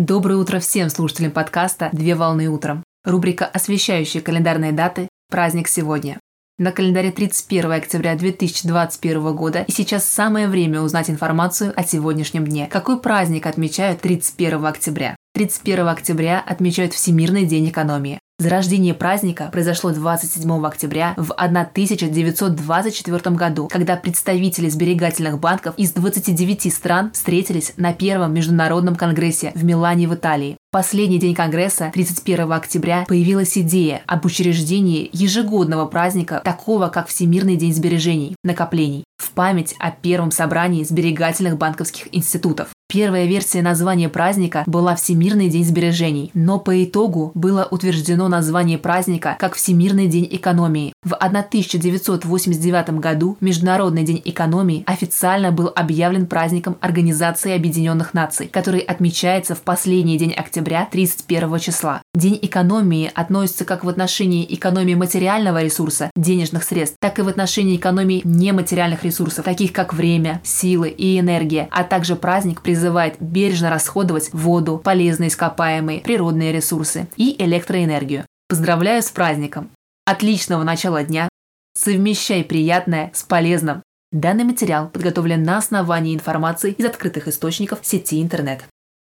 Доброе утро всем слушателям подкаста «Две волны утром». Рубрика, освещающая календарные даты «Праздник сегодня». На календаре 31 октября 2021 года и сейчас самое время узнать информацию о сегодняшнем дне. Какой праздник отмечают 31 октября? 31 октября отмечают Всемирный день экономии. Зарождение праздника произошло 27 октября в 1924 году, когда представители сберегательных банков из 29 стран встретились на первом международном конгрессе в Милане в Италии. Последний день Конгресса, 31 октября, появилась идея об учреждении ежегодного праздника, такого как Всемирный день сбережений, накоплений, в память о первом собрании сберегательных банковских институтов. Первая версия названия праздника была Всемирный день сбережений, но по итогу было утверждено название праздника как Всемирный день экономии. В 1989 году Международный день экономии официально был объявлен праздником Организации Объединенных Наций, который отмечается в последний день октября 31 числа. День экономии относится как в отношении экономии материального ресурса, денежных средств, так и в отношении экономии нематериальных ресурсов, таких как время, силы и энергия, а также праздник призывает бережно расходовать воду, полезные ископаемые, природные ресурсы и электроэнергию. Поздравляю с праздником! Отличного начала дня! Совмещай приятное с полезным! Данный материал подготовлен на основании информации из открытых источников сети интернет.